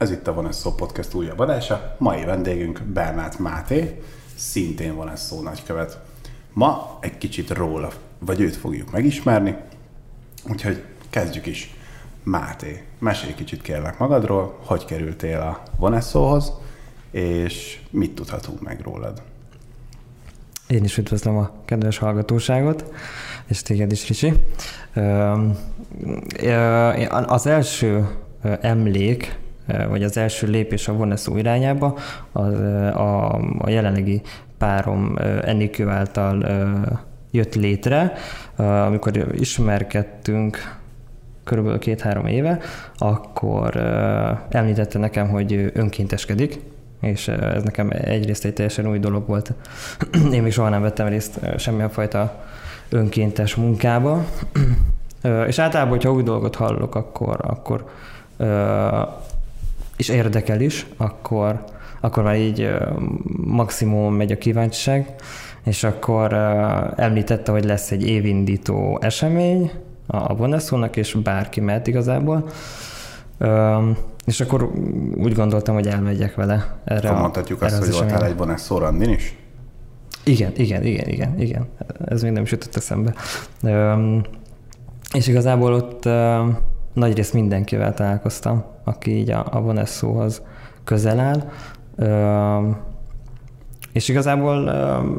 Ez itt a Van Szó Podcast újabb adása. Mai vendégünk Bernát Máté, szintén Van Szó nagykövet. Ma egy kicsit róla, vagy őt fogjuk megismerni, úgyhogy kezdjük is. Máté, mesélj kicsit kérlek magadról, hogy kerültél a Voneszóhoz, és mit tudhatunk meg rólad? Én is üdvözlöm a kedves hallgatóságot, és téged is, Ricsi. Az első emlék, vagy az első lépés a Voneszó irányába az, a, a jelenlegi párom Enikő által jött létre, amikor ismerkedtünk körülbelül két-három éve, akkor említette nekem, hogy önkénteskedik, és ez nekem egyrészt egy teljesen új dolog volt. Én még soha nem vettem részt semmilyen fajta önkéntes munkába, és általában, hogyha új dolgot hallok, akkor, akkor és érdekel is, akkor, akkor már így maximum megy a kíváncsiság, és akkor említette, hogy lesz egy évindító esemény a Boneszónak, és bárki mehet igazából. És akkor úgy gondoltam, hogy elmegyek vele erre. Akkor mondhatjuk azt, hogy voltál egy Boneszó randin is? Igen, igen, igen, igen, igen. Ez még nem is jutott eszembe. És igazából ott nagyrészt mindenkivel találkoztam, aki így a, a Voneszóhoz közel áll. És igazából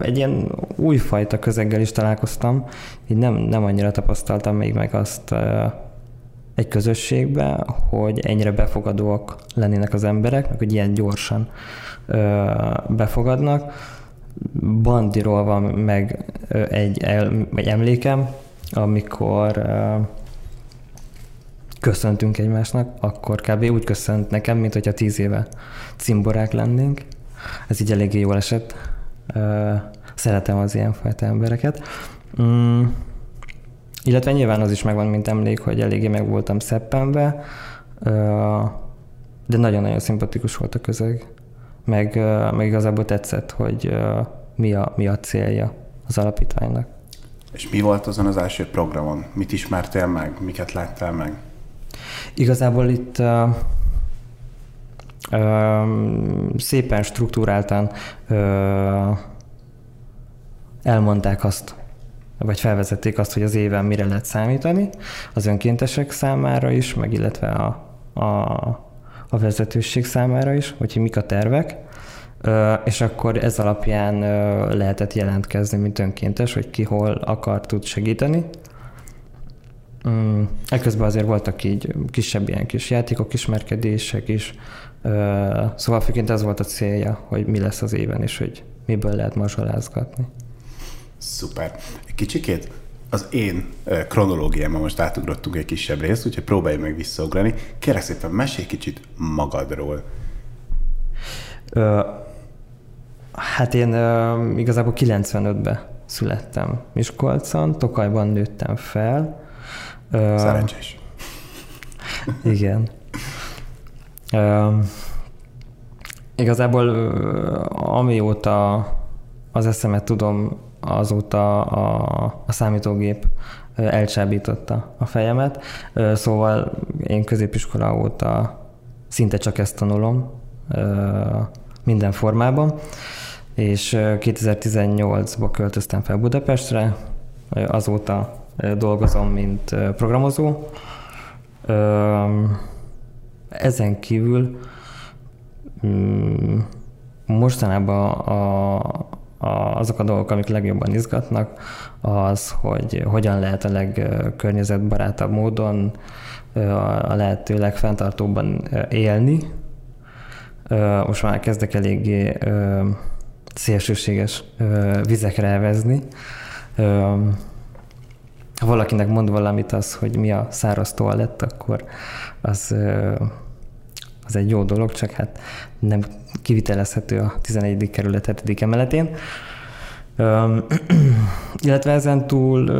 egy ilyen újfajta közeggel is találkoztam, így nem, nem annyira tapasztaltam még meg azt egy közösségbe, hogy ennyire befogadóak lennének az emberek, meg hogy ilyen gyorsan befogadnak. Bandiról van meg egy, el, egy emlékem, amikor köszöntünk egymásnak, akkor kb. úgy köszönt nekem, mint hogyha tíz éve cimborák lennénk. Ez így eléggé jól esett. Szeretem az ilyenfajta embereket. Mm. Illetve nyilván az is megvan, mint emlék, hogy eléggé meg voltam szeppenbe, de nagyon-nagyon szimpatikus volt a közeg. Meg, meg igazából tetszett, hogy mi a, mi a célja az alapítványnak. És mi volt azon az első programon? Mit ismertél meg? Miket láttál meg? Igazából itt uh, uh, szépen struktúráltan uh, elmondták azt, vagy felvezették azt, hogy az éven mire lehet számítani, az önkéntesek számára is, meg illetve a, a, a vezetőség számára is, hogy mik a tervek, és akkor ez alapján lehetett jelentkezni, mint önkéntes, hogy ki hol akar tud segíteni, Mm, ekközben azért voltak így kisebb ilyen kis játékok, ismerkedések is, szóval főként ez volt a célja, hogy mi lesz az éven, és hogy miből lehet mazsolázgatni. Szuper. Kicsikét az én kronológiámmal most átugrottunk egy kisebb részt, úgyhogy próbálj meg visszaugrani. Kérlek szépen, mesélj kicsit magadról. Ö, hát én ö, igazából 95-ben születtem Miskolcon, Tokajban nőttem fel, Szerencsés. Igen. Uh, igazából amióta az eszemet tudom, azóta a, a számítógép elcsábította a fejemet, szóval én középiskola óta szinte csak ezt tanulom minden formában, és 2018-ban költöztem fel Budapestre, azóta dolgozom, mint programozó. Ezen kívül mm, mostanában a, a, azok a dolgok, amik legjobban izgatnak, az, hogy hogyan lehet a legkörnyezetbarátabb módon a lehető legfenntartóbban élni. Most már kezdek eléggé szélsőséges vizekre elvezni ha valakinek mond valamit az, hogy mi a száraz toalett, akkor az, az egy jó dolog, csak hát nem kivitelezhető a 11. kerület 7. emeletén. illetve ezen túl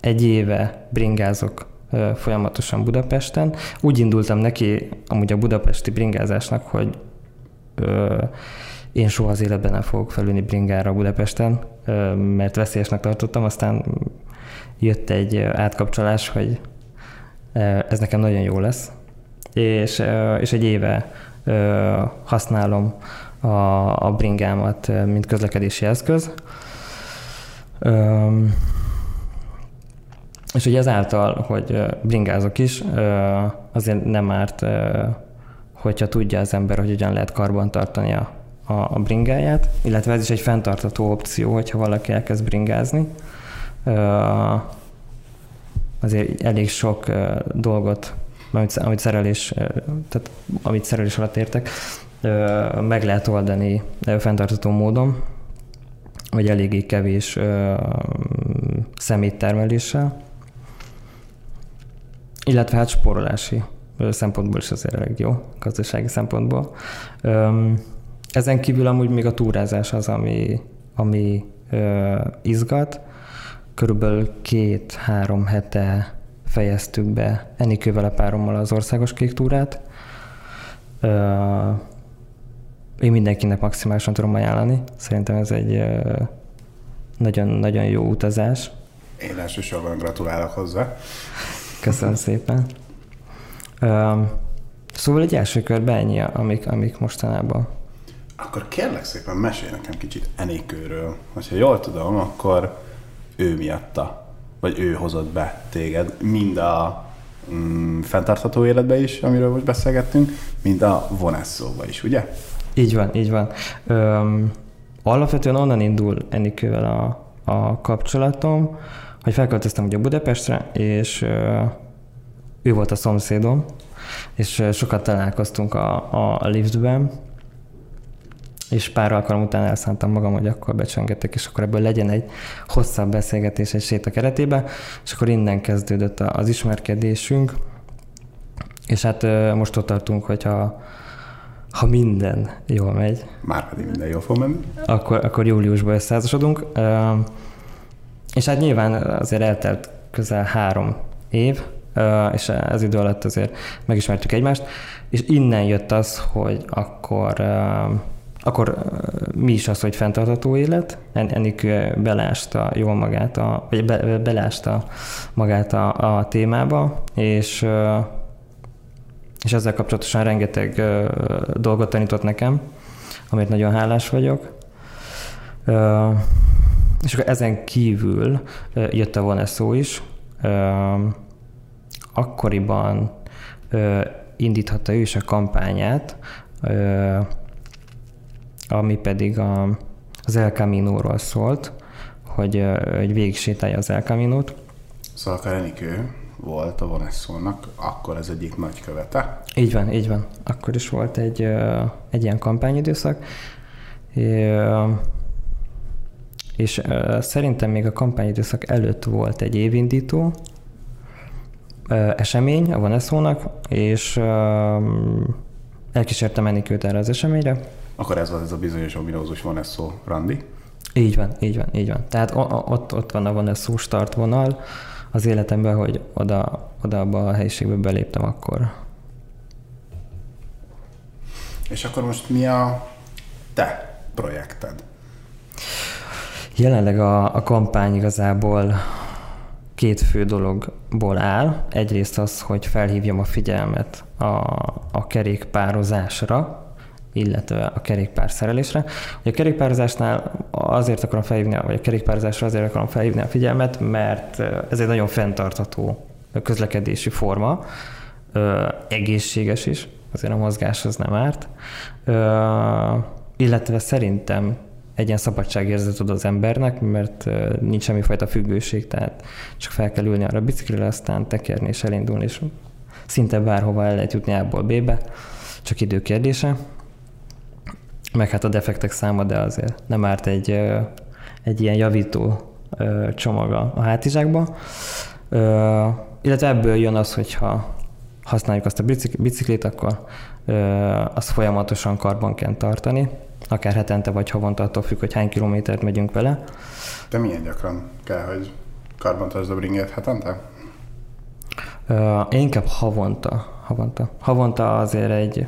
egy éve bringázok folyamatosan Budapesten. Úgy indultam neki amúgy a budapesti bringázásnak, hogy én soha az életben nem fogok felülni bringára Budapesten, mert veszélyesnek tartottam, aztán jött egy átkapcsolás, hogy ez nekem nagyon jó lesz, és, és egy éve használom a, a bringámat, mint közlekedési eszköz. És ugye ezáltal, hogy bringázok is, azért nem árt, hogyha tudja az ember, hogy hogyan lehet karban tartani a, a, a bringáját, illetve ez is egy fenntartató opció, hogyha valaki elkezd bringázni. Azért elég sok dolgot, amit, szerelés, tehát amit szerelés alatt értek, meg lehet oldani fenntartató módon, vagy eléggé kevés szeméttermeléssel. Illetve hát spórolási szempontból is azért elég jó, gazdasági szempontból. Ezen kívül amúgy még a túrázás az, ami, ami izgat. Körülbelül két-három hete fejeztük be Enikővel a párommal az országos kék túrát. Én mindenkinek maximálisan tudom ajánlani. Szerintem ez egy nagyon-nagyon jó utazás. Én elsősorban gratulálok hozzá. Köszönöm szépen. Szóval egy első körben ennyi, amik, amik mostanában. Akkor kérlek szépen mesélj nekem kicsit Enikőről. Ha jól tudom, akkor ő miatta, vagy ő hozott be téged mind a mm, fenntartható életbe is, amiről most beszélgettünk, mind a vonászóba is, ugye? Így van, így van. Öm, alapvetően onnan indul Enikővel a, a kapcsolatom, hogy felköltöztem ugye Budapestre, és ő volt a szomszédom, és sokat találkoztunk a, a liftben, és pár alkalom után elszántam magam, hogy akkor becsöngetek, és akkor ebből legyen egy hosszabb beszélgetés egy séta keretében, és akkor innen kezdődött az ismerkedésünk, és hát most ott tartunk, hogyha ha minden jól megy. Már pedig minden jól fog menni. Akkor, akkor júliusban összeházasodunk. És hát nyilván azért eltelt közel három év, és ez idő alatt azért megismertük egymást, és innen jött az, hogy akkor akkor mi is az, hogy fenntartható élet, ennek belásta jól magát, a, vagy be, belásta magát a, a témába, és, és ezzel kapcsolatosan rengeteg dolgot tanított nekem, amit nagyon hálás vagyok. És akkor ezen kívül jött a szó is, akkoriban indíthatta ő is a kampányát, ami pedig a, az El Camino-ról szólt, hogy, hogy végig sétálja az El Camino-t. Szalka Enikő volt a Voneszónak, akkor ez egyik nagy követe. Így van, így van. Akkor is volt egy, egy ilyen kampányidőszak. És szerintem még a kampányidőszak előtt volt egy évindító, esemény a Vaneszónak, és elkísértem Enikőt erre az eseményre. Akkor ez az ez a bizonyos ominózus Vaneszó randi? Így van, így van, így van. Tehát ott, ott van a Vaneszó startvonal az életemben, hogy oda, oda abba a helyiségbe beléptem akkor. És akkor most mi a te projekted? Jelenleg a, a kampány igazából két fő dologból áll. Egyrészt az, hogy felhívjam a figyelmet a, a kerékpározásra, illetve a kerékpár szerelésre. A kerékpározásnál azért akarom felhívni, vagy a kerékpározásra azért akarom felhívni a figyelmet, mert ez egy nagyon fenntartható közlekedési forma, egészséges is, azért a mozgás az nem árt, illetve szerintem egy ilyen szabadságérzet ad az embernek, mert nincs semmifajta függőség, tehát csak fel kell ülni arra a biciklire, aztán tekerni és elindulni, és szinte bárhova el lehet jutni A-ból B-be, csak idő kérdése. Meg hát a defektek száma, de azért nem árt egy, egy ilyen javító csomaga a hátizsákba. Illetve ebből jön az, hogyha használjuk azt a biciklit, akkor azt folyamatosan karban kell tartani, akár hetente vagy havonta, attól függ, hogy hány kilométert megyünk vele. De milyen gyakran kell, hogy karbantartsd a bringet hetente? én inkább havonta. Havonta. Havonta azért egy...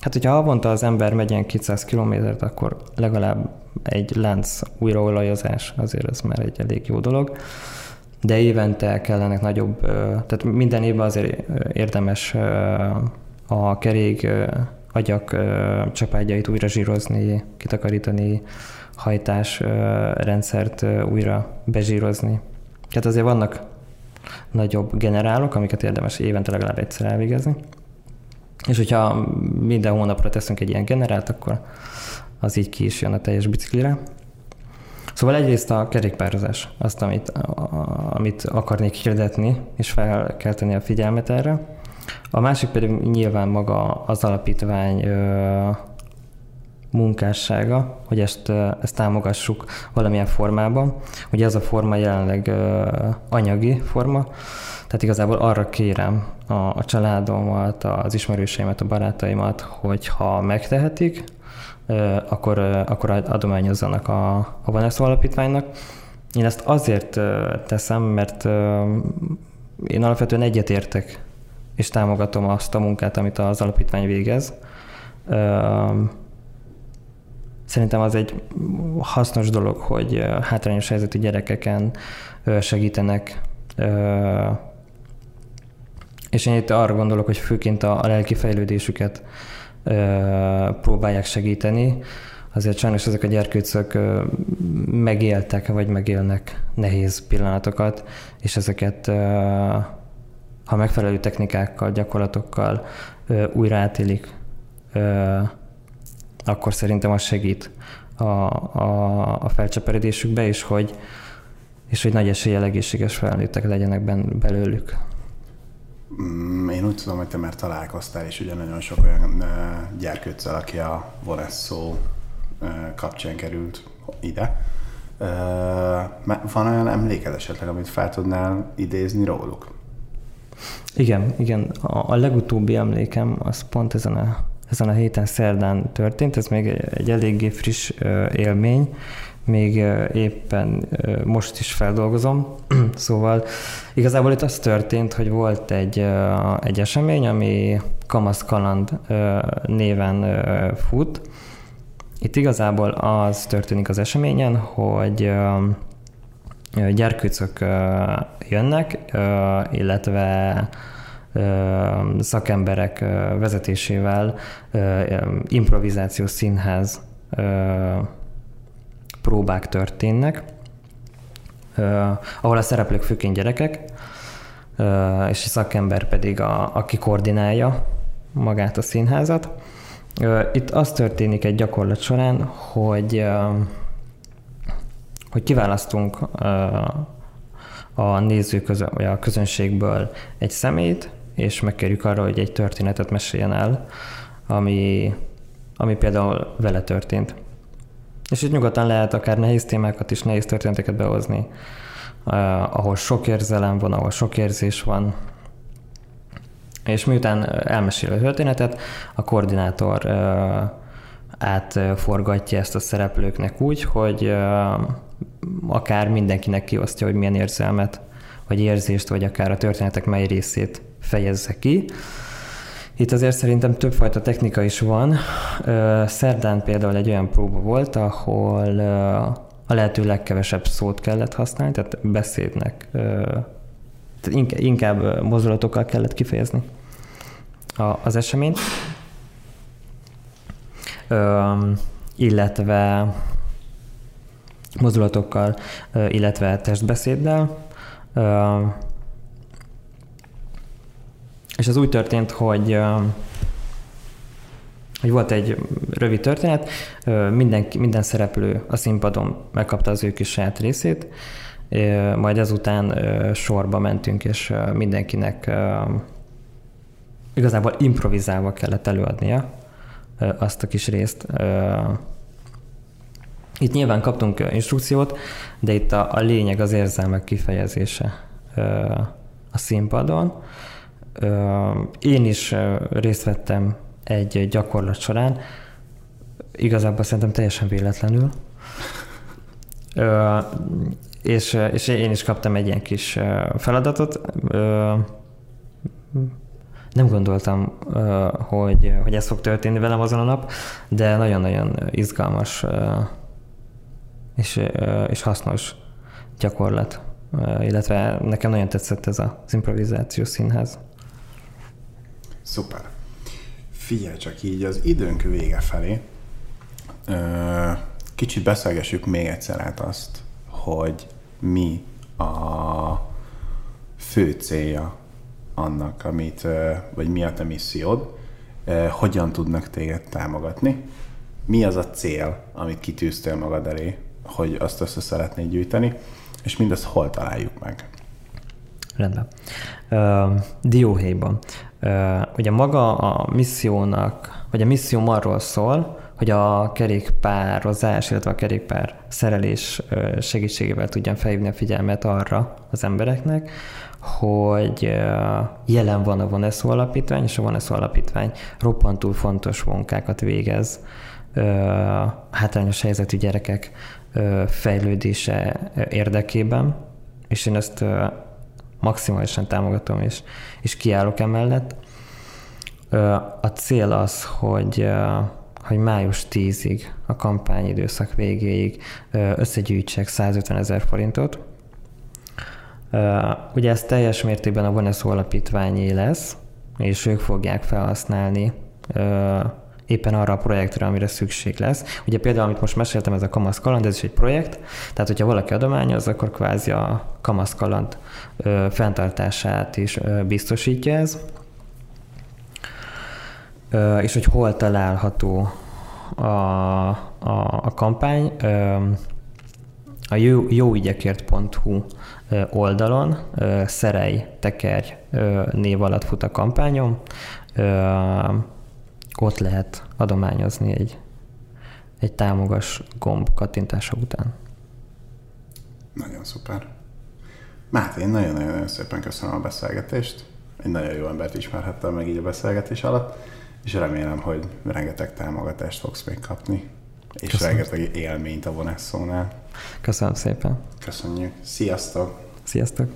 Hát, hogyha havonta az ember megy ilyen 200 kilométert, akkor legalább egy lánc újraolajozás, azért ez már egy elég jó dolog. de évente kellenek nagyobb, tehát minden évben azért érdemes a kerék agyak csapágyait újra zsírozni, kitakarítani, hajtás rendszert újra bezsírozni. Tehát azért vannak nagyobb generálok, amiket érdemes évente legalább egyszer elvégezni. És hogyha minden hónapra teszünk egy ilyen generált, akkor az így ki is jön a teljes biciklire. Szóval egyrészt a kerékpározás, azt, amit, amit akarnék hirdetni, és fel kell tenni a figyelmet erre. A másik pedig nyilván maga az alapítvány munkássága, hogy ezt, ezt támogassuk valamilyen formában. Ugye ez a forma jelenleg anyagi forma, tehát igazából arra kérem a, a családomat, az ismerőseimet, a barátaimat, hogy ha megtehetik, akkor, akkor adományozzanak a, a Vanessa alapítványnak. Én ezt azért teszem, mert én alapvetően egyetértek és támogatom azt a munkát, amit az alapítvány végez. Szerintem az egy hasznos dolog, hogy hátrányos helyzetű gyerekeken segítenek és én itt arra gondolok, hogy főként a, a lelki fejlődésüket próbálják segíteni. Azért sajnos ezek a gyerkőcök megéltek, vagy megélnek nehéz pillanatokat, és ezeket ha megfelelő technikákkal, gyakorlatokkal újra átélik, akkor szerintem az segít a, a, a felcseperedésükbe, és hogy, és hogy nagy eséllyel egészséges felnőttek legyenek ben, belőlük. Mm, én úgy tudom, hogy te már találkoztál, és ugye nagyon sok olyan gyerkőccel, aki a Vonesso kapcsán került ide. Van olyan emléked esetleg, amit fel tudnál idézni róluk? Igen, igen. A, a legutóbbi emlékem az pont ezen a, ezen a héten szerdán történt, ez még egy, egy eléggé friss élmény még éppen most is feldolgozom. szóval igazából itt az történt, hogy volt egy, egy esemény, ami Kamasz Kaland néven fut. Itt igazából az történik az eseményen, hogy gyerkőcök jönnek, illetve szakemberek vezetésével improvizációs színház próbák történnek, ahol a szereplők főként gyerekek, és a szakember pedig a, aki koordinálja magát a színházat. Itt az történik egy gyakorlat során, hogy, hogy kiválasztunk a nézők közön, vagy a közönségből egy szemét, és megkérjük arra, hogy egy történetet meséljen el, ami, ami például vele történt. És itt nyugodtan lehet akár nehéz témákat is, nehéz történeteket behozni, uh, ahol sok érzelem van, ahol sok érzés van. És miután elmesél a történetet, a koordinátor uh, átforgatja ezt a szereplőknek úgy, hogy uh, akár mindenkinek kiosztja, hogy milyen érzelmet, vagy érzést, vagy akár a történetek mely részét fejezze ki. Itt azért szerintem többfajta technika is van. Szerdán például egy olyan próba volt, ahol a lehető legkevesebb szót kellett használni, tehát beszédnek, tehát inkább mozdulatokkal kellett kifejezni az eseményt, illetve mozdulatokkal, illetve testbeszéddel. És az úgy történt, hogy hogy volt egy rövid történet, minden, minden szereplő a színpadon megkapta az ő kis saját részét, majd ezután sorba mentünk, és mindenkinek igazából improvizálva kellett előadnia azt a kis részt. Itt nyilván kaptunk instrukciót, de itt a, a lényeg az érzelmek kifejezése a színpadon, én is részt vettem egy gyakorlat során, igazából szerintem teljesen véletlenül. és, és én is kaptam egy ilyen kis feladatot. Nem gondoltam, hogy, hogy ez fog történni velem azon a nap, de nagyon-nagyon izgalmas és, és hasznos gyakorlat illetve nekem nagyon tetszett ez az improvizációs színház. Szuper. Figyelj csak így az időnk vége felé. Kicsit beszélgessük még egyszer át azt, hogy mi a fő célja annak, amit, vagy mi a te missziód, hogyan tudnak téged támogatni, mi az a cél, amit kitűztél magad elé, hogy azt össze szeretnéd gyűjteni, és mindezt hol találjuk meg? Rendben. Uh, Dióhéjban. Ugye maga a missziónak, vagy a misszióm arról szól, hogy a kerékpározás, illetve a kerékpár szerelés segítségével tudjam felhívni a figyelmet arra az embereknek, hogy jelen van a Voneszó Alapítvány, és a Voneszó Alapítvány roppantul fontos munkákat végez hátrányos helyzetű gyerekek fejlődése érdekében, és én ezt maximálisan támogatom, és, és kiállok emellett. A cél az, hogy hogy május 10-ig, a kampányidőszak végéig összegyűjtsek 150 ezer forintot. Ugye ez teljes mértékben a Voneszó alapítványé lesz, és ők fogják felhasználni éppen arra a projektre, amire szükség lesz. Ugye például, amit most meséltem, ez a Kamasz Kaland, ez is egy projekt, tehát hogyha valaki adományoz, akkor kvázi a Kamasz Kaland fenntartását is biztosítja ez és hogy hol található a, a, a kampány. A jó, jóügyekért.hu oldalon Szerej Tekerj név alatt fut a kampányom. Ott lehet adományozni egy, egy támogas gomb kattintása után. Nagyon szuper. Máté, én nagyon-nagyon szépen köszönöm a beszélgetést. Egy nagyon jó embert ismerhettem meg így a beszélgetés alatt és remélem, hogy rengeteg támogatást fogsz még kapni, és Köszönöm. rengeteg élményt a Vonesszónál. Köszönöm szépen. Köszönjük. Sziasztok! Sziasztok!